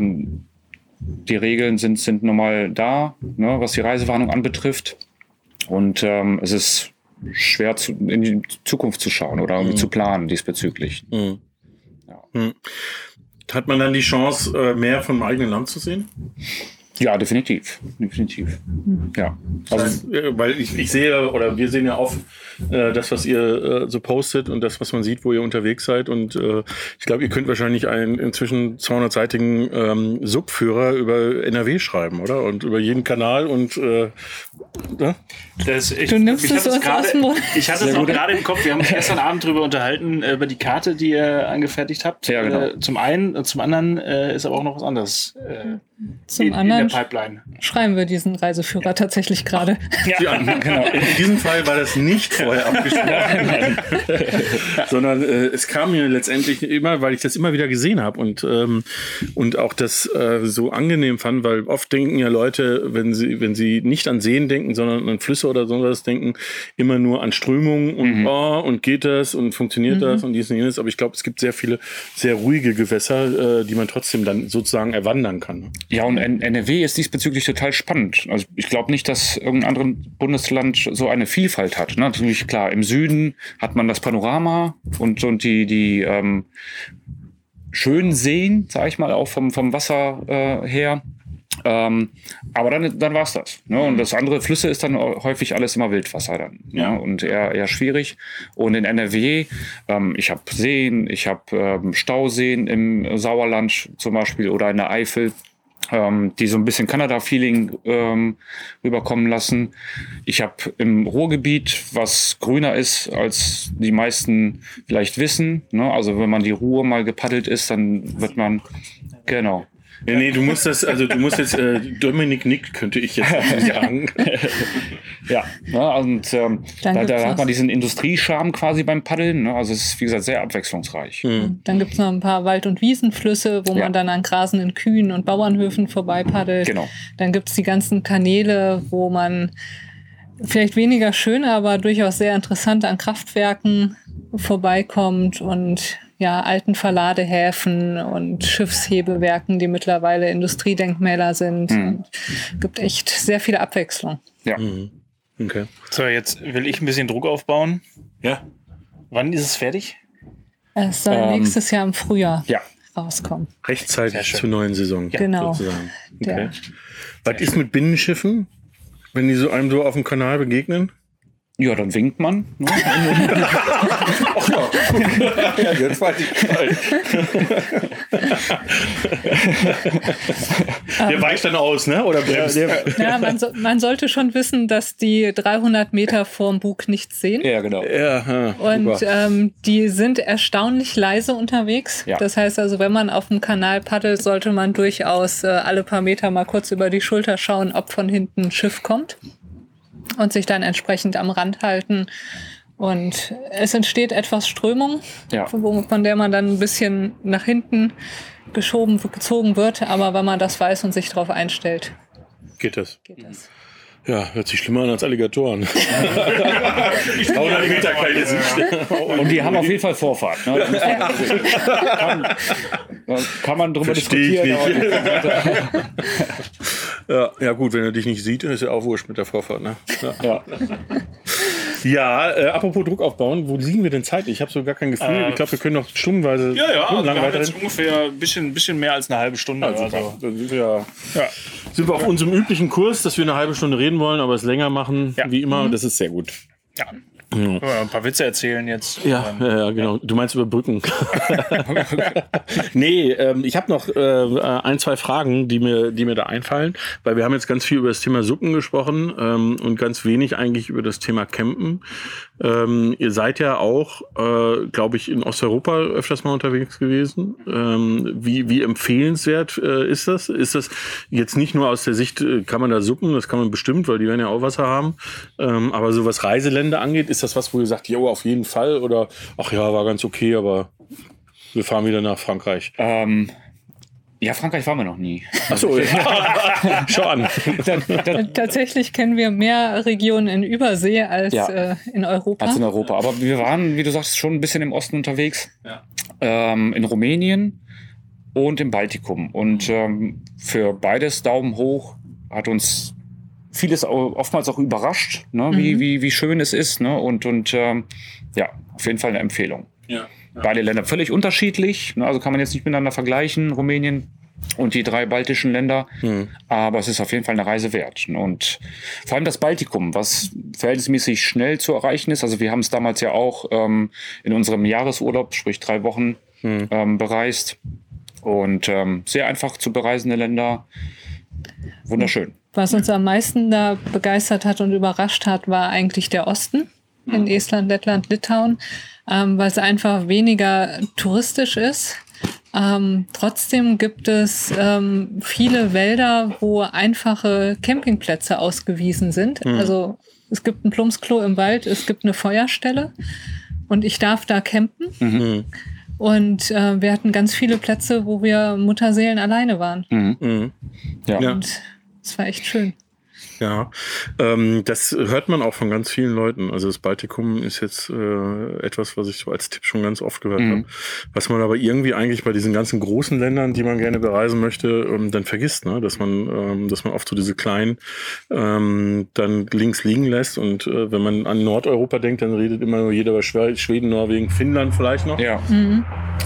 die Regeln sind, sind nun mal da, ne? was die Reisewarnung anbetrifft. Und ähm, es ist schwer zu, in die Zukunft zu schauen oder irgendwie zu planen diesbezüglich. Hat man dann die Chance, äh, mehr vom eigenen Land zu sehen? Ja, definitiv. Definitiv. Ja. Also, Äh, Weil ich, ich sehe oder wir sehen ja oft äh, das, was ihr äh, so postet und das, was man sieht, wo ihr unterwegs seid. Und äh, ich glaube, ihr könnt wahrscheinlich einen inzwischen 200-seitigen ähm, Subführer über NRW schreiben, oder? Und über jeden Kanal und äh, ne? Das, ich, Du nimmst ich aus dem Mund. Ich hatte es auch gerade im Kopf. Wir haben uns gestern Abend darüber unterhalten, äh, über die Karte, die ihr angefertigt habt. Ja, genau. Äh, zum einen, und zum anderen äh, ist aber auch noch was anderes äh, Zum in, anderen in der Pipeline. schreiben wir diesen Reiseführer tatsächlich gerade. Ja, genau. In diesem Fall war das nicht vorher abgesprochen, sondern äh, es kam mir letztendlich immer, weil ich das immer wieder gesehen habe und ähm, und auch das äh, so angenehm fand, weil oft denken ja Leute, wenn sie wenn sie nicht an Seen denken, sondern an Flüsse oder sowas denken, immer nur an Strömungen und oh, und geht das und funktioniert das und dies und jenes. Aber ich glaube, es gibt sehr viele sehr ruhige Gewässer, äh, die man trotzdem dann sozusagen erwandern kann. Ja, und NRW ist diesbezüglich total spannend. Also ich glaube nicht, dass irgendein anderes Bundesland so eine Vielfalt hat. Ne? Natürlich klar, im Süden hat man das Panorama und, und die, die ähm, schönen Seen, sage ich mal, auch vom, vom Wasser äh, her. Ähm, aber dann, dann war's das. Ne? Und das andere Flüsse ist dann häufig alles immer Wildwasser dann. Ja. Und eher, eher schwierig. Und in NRW, ähm, ich habe Seen, ich habe ähm, Stauseen im Sauerland zum Beispiel oder in der Eifel ähm, die so ein bisschen Kanada-Feeling ähm, rüberkommen lassen. Ich habe im Ruhrgebiet, was grüner ist, als die meisten vielleicht wissen. Ne? Also wenn man die Ruhr mal gepaddelt ist, dann wird man, genau. Nee, nee, du musst das, also du musst jetzt, äh, Dominik nickt, könnte ich jetzt sagen. Ja, ne? und ähm, da, da hat man diesen Industriescharme quasi beim Paddeln. Ne? Also es ist, wie gesagt, sehr abwechslungsreich. Dann gibt's noch ein paar Wald- und Wiesenflüsse, wo Ja. man dann an grasenden Kühen und Bauernhöfen vorbeipaddelt. Genau. Dann gibt's die ganzen Kanäle, wo man vielleicht weniger schön, aber durchaus sehr interessant an Kraftwerken vorbeikommt und ja, alten Verladehäfen und Schiffshebewerken, die mittlerweile Industriedenkmäler sind. Mhm. Und gibt echt sehr viel Abwechslung. Ja. Okay. So, jetzt will ich ein bisschen Druck aufbauen. Ja. Wann ist es fertig? Es soll Ähm, nächstes Jahr im Frühjahr Ja. rauskommen. Rechtzeitig zur neuen Saison. Genau. Sozusagen. Okay. Was ist mit Binnenschiffen? Wenn die so einem so auf dem Kanal begegnen? Ja, dann winkt man. Ne? Ja, jetzt weiß ich Bescheid. Der weicht dann aus, ne? Oder bremst? Ja, man, so, man sollte schon wissen, dass die 300 Meter vorm Bug nichts sehen. ja, genau. Ja, ja, Und ähm, die sind erstaunlich leise unterwegs. Ja. Das heißt also, wenn man auf dem Kanal paddelt, sollte man durchaus äh, alle paar Meter mal kurz über die Schulter schauen, ob von hinten ein Schiff kommt und sich dann entsprechend am Rand halten. Und es entsteht etwas Strömung, Ja. von der man dann ein bisschen nach hinten geschoben, gezogen wird. Aber wenn man das weiß und sich darauf einstellt, Geht das? geht das. Ja, hört sich schlimmer an als Alligatoren. 300 Meter keine Sicht. Und die haben auf jeden Fall Vorfahrt. Ne? kann, kann man drüber Versteh ich diskutieren. Ja, ja, gut, wenn er dich nicht sieht, ist ja auch wurscht mit der Vorfahrt. Ne? Ja, ja. ja äh, apropos Druck aufbauen, wo liegen wir denn zeitlich? Ich habe so gar kein Gefühl. Äh, ich glaube, wir können noch stundenweise Ja, ja, also wir haben jetzt ungefähr ein bisschen, bisschen mehr als eine halbe Stunde. Ja, also. Dann sind wir, ja, Ja. sind wir auf unserem üblichen Kurs, dass wir eine halbe Stunde reden wollen, aber es länger machen, Ja. wie immer. Das ist sehr gut. Ja. Wir Ein paar Witze erzählen jetzt. Ja, ja, ja, genau. Du meinst überbrücken. nee, ähm, ich habe noch äh, ein, zwei Fragen, die mir, die mir da einfallen, weil wir haben jetzt ganz viel über das Thema Suppen gesprochen ähm, und ganz wenig eigentlich über das Thema Campen. Ähm, ihr seid ja auch, äh, glaube ich, in Osteuropa öfters mal unterwegs gewesen. Ähm, wie, wie empfehlenswert äh, ist das? Ist das jetzt nicht nur aus der Sicht, äh, kann man da Suppen, das kann man bestimmt, weil die werden ja auch Wasser haben. Ähm, aber so was Reiseländer angeht, ist das was, wo ihr sagt, jo, auf jeden Fall oder ach ja, war ganz okay, aber wir fahren wieder nach Frankreich. Ähm, ja, Frankreich waren wir noch nie. Achso, ja. schau an. Tatsächlich kennen wir mehr Regionen in Übersee als Ja. äh, in Europa. als in Europa. Aber wir waren, wie du sagst, schon ein bisschen im Osten unterwegs. Ähm, in Rumänien und im Baltikum. Und ähm, für beides Daumen hoch hat uns vieles oftmals auch überrascht, ne? wie, wie, wie schön es ist. Ne? Und, und ähm, ja, auf jeden Fall eine Empfehlung. Ja. Beide Länder völlig unterschiedlich. Ne? Also kann man jetzt nicht miteinander vergleichen, Rumänien und die drei baltischen Länder. Aber es ist auf jeden Fall eine Reise wert. Und vor allem das Baltikum, was verhältnismäßig schnell zu erreichen ist. Also wir haben es damals ja auch ähm, in unserem Jahresurlaub, sprich drei Wochen, ähm, bereist. Und ähm, sehr einfach zu bereisende Länder. Wunderschön. Was uns am meisten da begeistert hat und überrascht hat, war eigentlich der Osten in Estland, Lettland, Litauen, ähm, weil es einfach weniger touristisch ist. Ähm, trotzdem gibt es ähm, viele Wälder, wo einfache Campingplätze ausgewiesen sind. Also es gibt ein Plumpsklo im Wald, es gibt eine Feuerstelle und ich darf da campen. Und äh, wir hatten ganz viele Plätze, wo wir Mutterseelen alleine waren. Mhm. Ja. Ja. Und es war echt schön. Ja, ähm, das hört man auch von ganz vielen Leuten. Also das Baltikum ist jetzt äh, etwas, was ich so als Tipp schon ganz oft gehört Mhm. habe. Was man aber irgendwie eigentlich bei diesen ganzen großen Ländern, die man gerne bereisen möchte, ähm, dann vergisst, ne? dass man, ähm, dass man oft so diese kleinen ähm, dann links liegen lässt. Und äh, wenn man an Nordeuropa denkt, dann redet immer nur jeder über Schwe- Schweden, Norwegen, Finnland vielleicht noch. ja.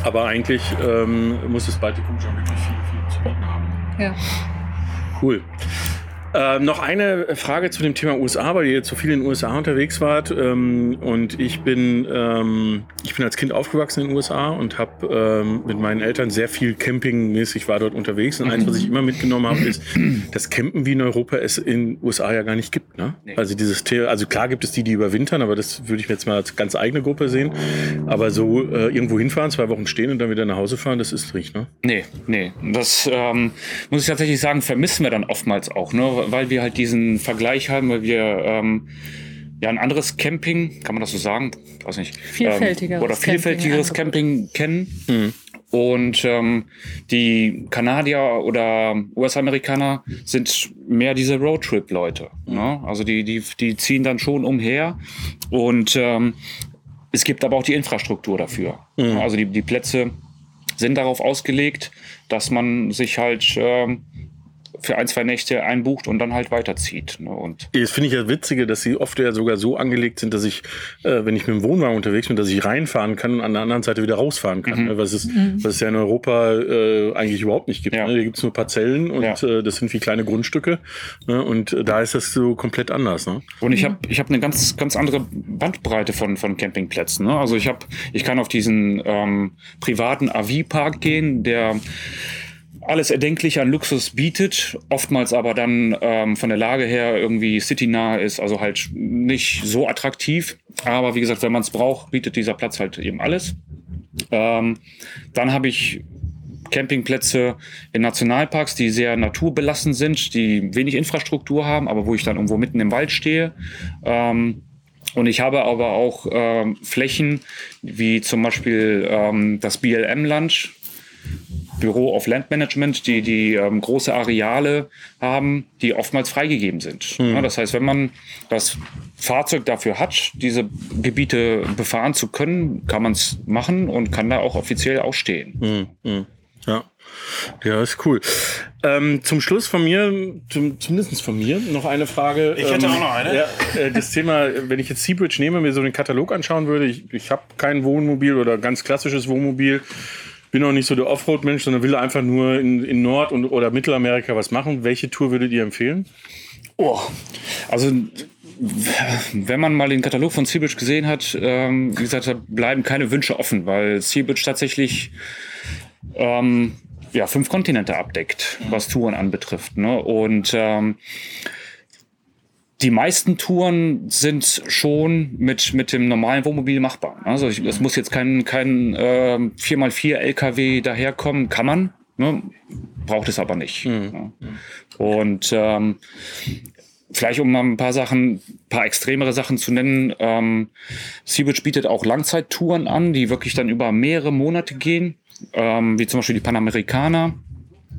Aber eigentlich ähm, muss das Baltikum schon wirklich viel, viel zu bieten haben. Ja. Cool. Ähm, noch eine Frage zu dem Thema USA, weil ihr jetzt so viel in den USA unterwegs wart. Ähm, und ich bin, ähm, ich bin als Kind aufgewachsen in den USA und habe ähm, mit meinen Eltern sehr viel campingmäßig war dort unterwegs. Und eins, was ich immer mitgenommen habe, ist, dass Campen wie in Europa es in den USA ja gar nicht gibt. Ne? Also dieses The also klar gibt es die, die überwintern, aber das würde ich mir jetzt mal als ganz eigene Gruppe sehen. Aber so äh, irgendwo hinfahren, zwei Wochen stehen und dann wieder nach Hause fahren, das ist nicht, ne? Nee, nee. Das ähm, muss ich tatsächlich sagen, vermissen wir dann oftmals auch, ne? Weil wir halt diesen Vergleich haben, weil wir ähm, ja ein anderes Camping, kann man das so sagen? Weiß nicht. Vielfältigeres Ähm, oder vielfältigeres Camping, kennen. Und ähm, die Kanadier oder US-Amerikaner sind mehr diese Roadtrip-Leute. Ne? Also die, die, die ziehen dann schon umher und ähm, Es gibt aber auch die Infrastruktur dafür. Also die, die Plätze sind darauf ausgelegt, dass man sich halt ähm, für ein, zwei Nächte einbucht und dann halt weiterzieht. Ne? Und Das finde ich ja witzige, dass sie oft ja sogar so angelegt sind, dass ich, äh, wenn ich mit dem Wohnwagen unterwegs bin, dass ich reinfahren kann und an der anderen Seite wieder rausfahren kann. Mhm. Ne? Was, es, was es ja in Europa äh, eigentlich überhaupt nicht gibt. Ja. Ne? Hier gibt es nur Parzellen und Ja. äh, das sind wie kleine Grundstücke. Ne? Und äh, da ist das so komplett anders. Ne? Und ich habe ich hab eine ganz, ganz andere Bandbreite von, von Campingplätzen. Ne? Also ich, hab, ich kann auf diesen ähm, privaten AV-Park gehen, der alles Erdenkliche an Luxus bietet, oftmals aber dann ähm, von der Lage her irgendwie citynah ist, also halt nicht so attraktiv. Aber wie gesagt, wenn man es braucht, bietet dieser Platz halt eben alles. Ähm, dann habe ich Campingplätze in Nationalparks, die sehr naturbelassen sind, die wenig Infrastruktur haben, aber wo ich dann irgendwo mitten im Wald stehe. Ähm, und ich habe aber auch ähm, Flächen, wie zum Beispiel ähm, das BLM-Land, Büro of Land Management, die, die ähm, große Areale haben, die oftmals freigegeben sind. Ja, das heißt, wenn man das Fahrzeug dafür hat, diese Gebiete befahren zu können, kann man es machen und kann da auch offiziell auch stehen. Ja. Ja, ist cool. Ähm, zum Schluss von mir, zum, zumindest von mir, noch eine Frage. Ich hätte ähm, auch noch eine. Ja, äh, das Thema, wenn ich jetzt Seabridge nehme, mir so den Katalog anschauen würde, ich, ich habe kein Wohnmobil oder ganz klassisches Wohnmobil, bin auch nicht so der Offroad-Mensch, sondern will einfach nur in, in Nord- und, oder Mittelamerika was machen. Welche Tour würdet ihr empfehlen? Oh, also wenn man mal den Katalog von Seabridge gesehen hat, ähm, wie gesagt, da bleiben keine Wünsche offen, weil Seabridge tatsächlich ähm, ja, fünf Kontinente abdeckt, was Touren anbetrifft. Ne? Und ähm, die meisten Touren sind schon mit, mit dem normalen Wohnmobil machbar. Also ich, es muss jetzt kein, kein ähm, 4x4 LKW daherkommen, kann man, ne? braucht es aber nicht. Ja. Und ähm, vielleicht um mal ein paar Sachen, paar extremere Sachen zu nennen. Ähm, Seabridge bietet auch Langzeittouren an, die wirklich dann über mehrere Monate gehen, ähm, wie zum Beispiel die Panamericana,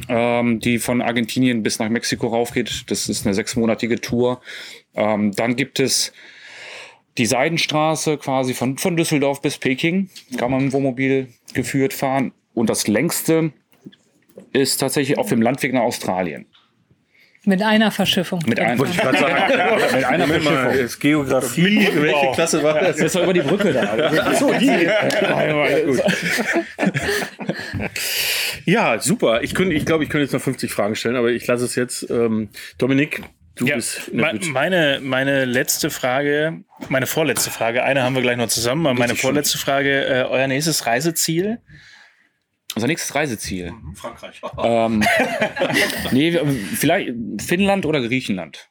ähm, die von Argentinien bis nach Mexiko raufgeht. Das ist eine sechsmonatige Tour. Ähm, dann gibt es die Seidenstraße quasi von, von Düsseldorf bis Peking. Kann man im Wohnmobil geführt fahren. Und das längste ist tatsächlich auf dem Landweg nach Australien. Mit einer Verschiffung. Mit Wollte ich sagen. mit einer Verschiffung. ist Geografie, welche Klasse war das? Das ist doch über die Brücke da. Achso, die. Ja, super. Ich, könnte, ich glaube, ich könnte jetzt noch 50 Fragen stellen, aber ich lasse es jetzt. Ähm, Dominik, du Ja, bist. na me- meine, meine letzte Frage, meine vorletzte Frage, eine haben wir gleich noch zusammen, aber meine Richtig schön. vorletzte Frage, äh, euer nächstes Reiseziel? Unser nächstes Reiseziel. Frankreich. Ähm, nee, vielleicht Finnland oder Griechenland.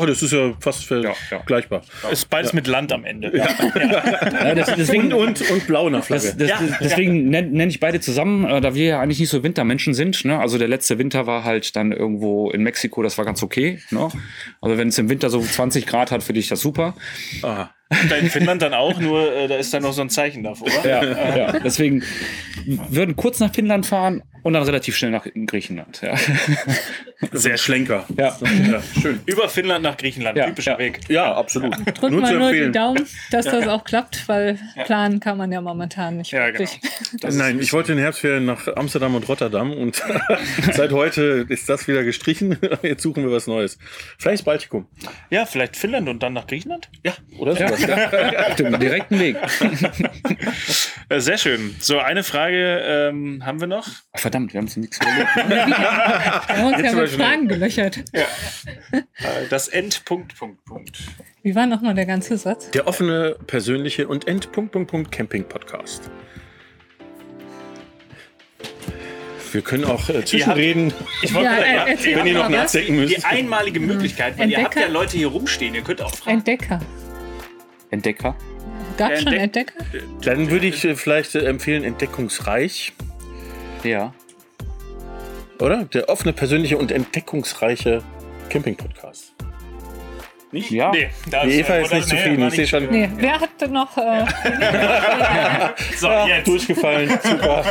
Oh, das ist ja fast vergleichbar. Ist beides mit Land am Ende. Ja, das, deswegen, Und, und, und blau nach Flagge. Das, das, deswegen nenne nenn ich beide zusammen, äh, da wir ja eigentlich nicht so Wintermenschen sind. Ne? Also der letzte Winter war halt dann irgendwo in Mexiko, das war ganz okay. Ne? Also wenn es im Winter so 20 Grad hat, finde ich das super. Aha. Da in Finnland dann auch, nur äh, da ist dann noch so ein Zeichen davor. Ja, ja. Deswegen würden kurz nach Finnland fahren und dann relativ schnell nach Griechenland. Ja, Sehr Schlenker. ja. Ja, schön. Über Finnland nach Griechenland, Ja, typischer ja. Weg. Ja, absolut. Drückt Nur mal zu nur die. Daumen, dass das auch klappt, weil planen kann man ja momentan nicht Ja, genau. wirklich. Nein, ich wollte in den Herbstferien nach Amsterdam und Rotterdam und seit heute ist das wieder gestrichen. Jetzt suchen wir was Neues. Vielleicht Baltikum. Ja, vielleicht Finnland und dann nach Griechenland? Ja, oder sowas. Ja. Den direkten Weg. Äh, sehr schön. So, eine Frage ähm, haben wir noch. Verdammt, wir haben uns nichts überlegt. Wir haben uns ja mit. Fragen gelöchert. Äh, das Endpunkt, Punkt, Punkt. Wie war nochmal der ganze Satz? Der offene, persönliche und End. Punkt, Punkt, Camping Podcast. Wir können auch äh, zwischenreden, Ich wollte Ja, gerade- äh, wenn ihr noch nachdenken müsst. die einmalige Möglichkeit, weil ihr habt Entdecker? ja Leute hier rumstehen, ihr könnt auch fragen. Entdecker. Entdecker. Gab schon Entdeck- Entdecker? Dann würde ich äh, vielleicht äh, empfehlen Entdeckungsreich, Ja. Oder? Der offene, persönliche und entdeckungsreiche Camping Podcast. Nicht? Ja. Nee, da Die Eva ist oder- nicht nee, zufrieden. war Ich sehe schon Nee, wer hat denn noch. Äh, So, jetzt. durchgefallen. Super.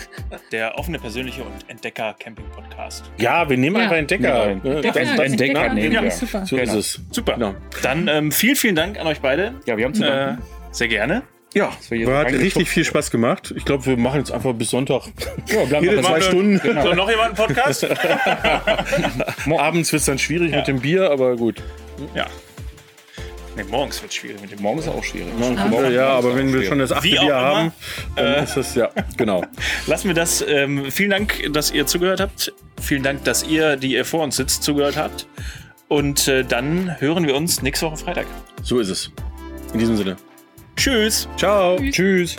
Der offene, persönliche und Entdecker-Camping-Podcast. Ja, wir nehmen Ja. einfach Entdecker. Ja, Ne? Entdecker. Das- das- Entdecker nehmen wir. super. So ist Genau. es. Super. Genau. Dann ähm, vielen, vielen Dank an euch beide. Ja, wir haben zu Äh, danken. sehr gerne. Ja, hat richtig viel Spaß gemacht. Ich glaube, wir machen jetzt einfach bis Sonntag. Ja, bleiben wir zwei Stunden. Genau. So, noch jemand einen Podcast? Abends wird es dann schwierig mit dem Bier, aber gut. ja. Nee, morgens wird es schwierig mit dem Morgen ist auch schwierig. Ja, ja, aber wenn wir schon das achte Bier immer, haben, dann ist das, ja, genau. Lassen wir das. Ähm, vielen Dank, dass ihr zugehört habt. Vielen Dank, dass ihr, die ihr vor uns sitzt, zugehört habt. Und äh, dann hören wir uns nächste Woche Freitag. So ist es. In diesem Sinne. Tschüss. Ciao. Tschüss.